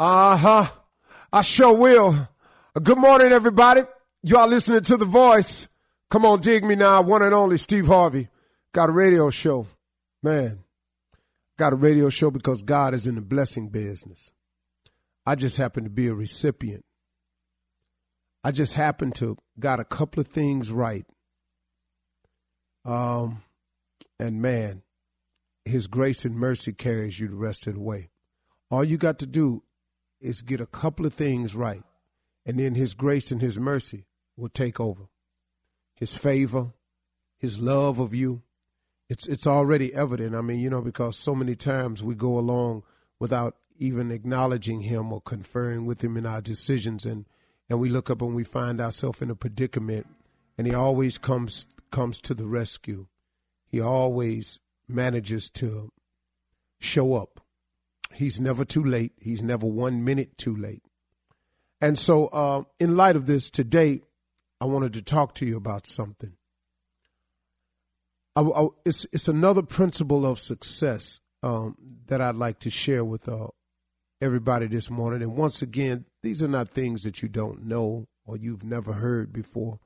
Uh huh. I sure will. Good morning, everybody. You are listening to The Voice. Come on, dig me now. One and only Steve Harvey. Got a radio show. Man, got a radio show because God is in the blessing business. I just happen to be a recipient. I just happen to got a couple of things right. Um, and man, His grace and mercy carries you the rest of the way. All you got to do is get a couple of things right, and then His grace and His mercy will take over. His favor, His love of you, it's it's already evident. I mean, you know, because so many times we go along without even acknowledging Him or conferring with Him in our decisions, and and we look up and we find ourselves in a predicament, and He always comes comes to the rescue. He always manages to show up He's never too late. He's never one minute too late. And so, uh, in light of this, today, I wanted to talk to you about something. I, I, it's, it's another principle of success um, that I'd like to share with uh, everybody this morning. And once again, these are not things that you don't know or you've never heard before.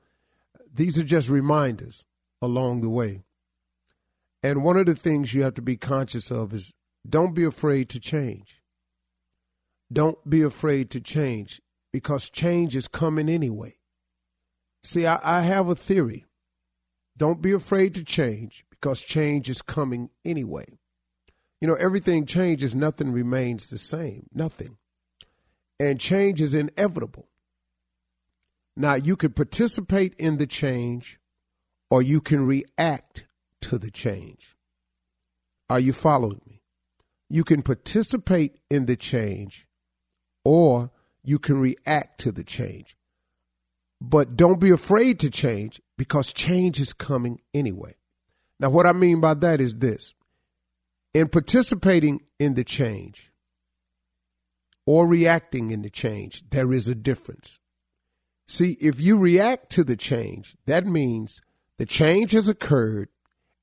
These are just reminders along the way. And one of the things you have to be conscious of is don't be afraid to change. Don't be afraid to change because change is coming anyway. See, I, I have a theory. Don't be afraid to change because change is coming anyway. You know, everything changes, nothing remains the same. Nothing. And change is inevitable. Now, you can participate in the change or you can react to the change. Are you following me? You can participate in the change or you can react to the change. But don't be afraid to change because change is coming anyway. Now, what I mean by that is this in participating in the change or reacting in the change, there is a difference. See, if you react to the change, that means the change has occurred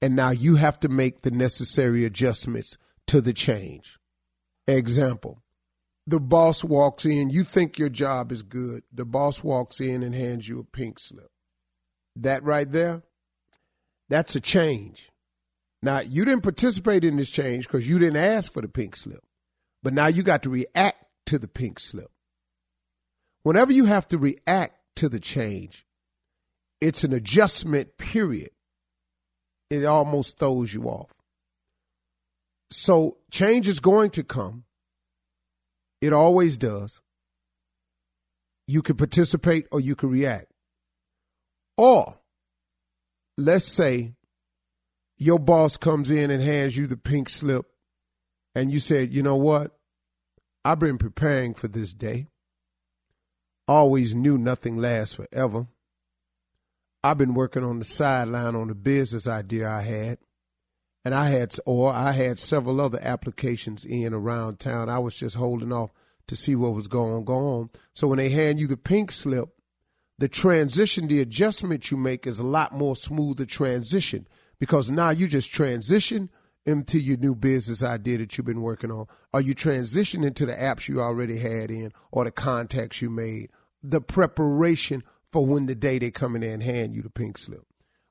and now you have to make the necessary adjustments to the change. Example the boss walks in, you think your job is good. The boss walks in and hands you a pink slip. That right there, that's a change. Now, you didn't participate in this change because you didn't ask for the pink slip, but now you got to react to the pink slip. Whenever you have to react to the change, it's an adjustment period. It almost throws you off. So change is going to come. It always does. You can participate or you can react. Or let's say your boss comes in and hands you the pink slip and you said, you know what? I've been preparing for this day. Always knew nothing lasts forever. I've been working on the sideline on the business idea I had and I had or I had several other applications in around town. I was just holding off to see what was going on. So when they hand you the pink slip, the transition, the adjustment you make is a lot more smoother transition because now you just transition into your new business idea that you've been working on, or you transition into the apps you already had in, or the contacts you made, the preparation for when the day they come in and hand you the pink slip.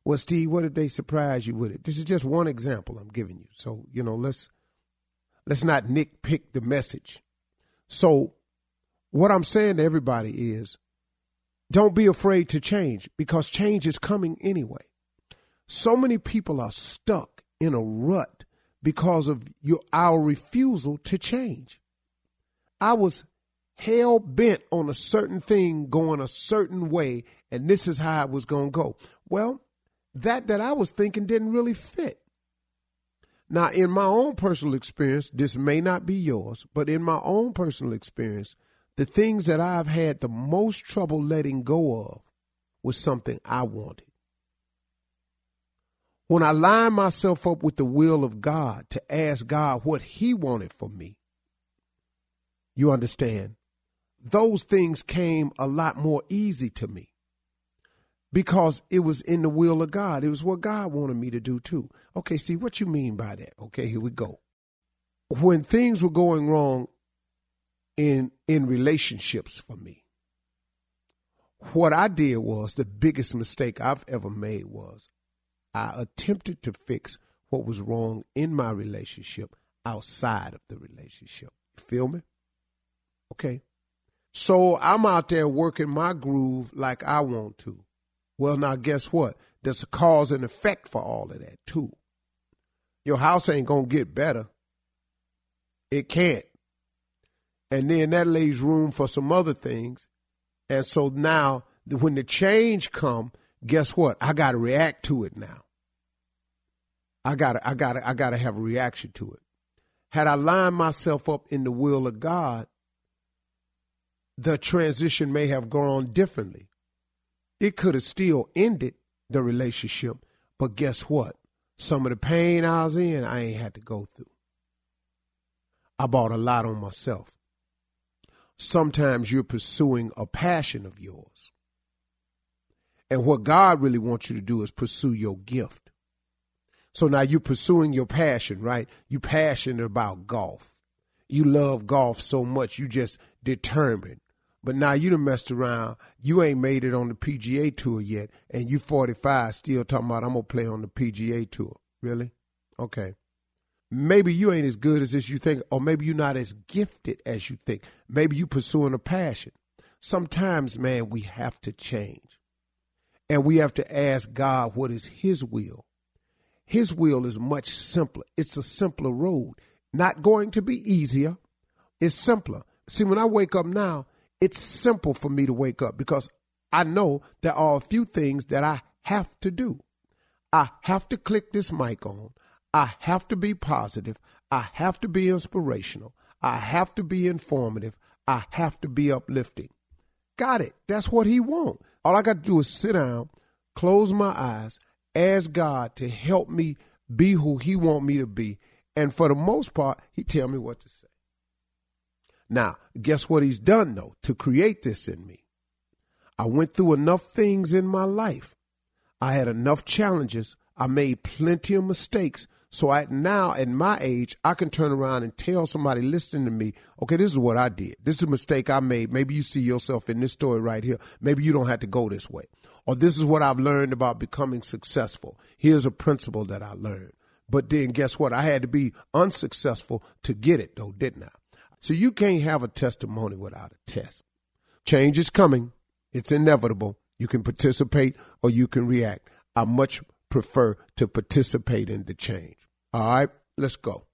Well, Steve, what did they surprise you with it? This is just one example I'm giving you. So, you know, let's let's not nitpick the message. So, what I'm saying to everybody is don't be afraid to change because change is coming anyway. So many people are stuck in a rut because of your our refusal to change. I was hell bent on a certain thing going a certain way, and this is how it was going to go. Well, that that I was thinking didn't really fit. Now, in my own personal experience, this may not be yours, but in my own personal experience, the things that I've had the most trouble letting go of was something I wanted. When I lined myself up with the will of God to ask God what He wanted for me, you understand, those things came a lot more easy to me because it was in the will of God. It was what God wanted me to do too. Okay, see what you mean by that. Okay, here we go. When things were going wrong in in relationships for me. What I did was the biggest mistake I've ever made was I attempted to fix what was wrong in my relationship outside of the relationship. You feel me? Okay. So I'm out there working my groove like I want to. Well, now guess what? There's a cause and effect for all of that too. Your house ain't gonna get better. It can't. And then that leaves room for some other things. And so now when the change come, guess what? I gotta react to it now. I gotta I gotta I gotta have a reaction to it. Had I lined myself up in the will of God, the transition may have gone differently. It could have still ended the relationship, but guess what? Some of the pain I was in, I ain't had to go through. I bought a lot on myself. Sometimes you're pursuing a passion of yours. And what God really wants you to do is pursue your gift. So now you're pursuing your passion, right? You're passionate about golf. You love golf so much, you just determined but now you done messed around. You ain't made it on the PGA tour yet, and you 45 still talking about I'm gonna play on the PGA tour. Really? Okay. Maybe you ain't as good as this you think, or maybe you're not as gifted as you think. Maybe you pursuing a passion. Sometimes, man, we have to change. And we have to ask God what is his will. His will is much simpler. It's a simpler road. Not going to be easier. It's simpler. See, when I wake up now, it's simple for me to wake up because I know there are a few things that I have to do. I have to click this mic on. I have to be positive. I have to be inspirational. I have to be informative. I have to be uplifting. Got it. That's what he wants. All I got to do is sit down, close my eyes, ask God to help me be who he want me to be. And for the most part, he tell me what to say. Now, guess what he's done though to create this in me? I went through enough things in my life. I had enough challenges. I made plenty of mistakes. So I now at my age, I can turn around and tell somebody listening to me, okay, this is what I did. This is a mistake I made. Maybe you see yourself in this story right here. Maybe you don't have to go this way. Or this is what I've learned about becoming successful. Here's a principle that I learned. But then guess what? I had to be unsuccessful to get it though, didn't I? So you can't have a testimony without a test. Change is coming. It's inevitable. You can participate or you can react. I much prefer to participate in the change. All right, let's go.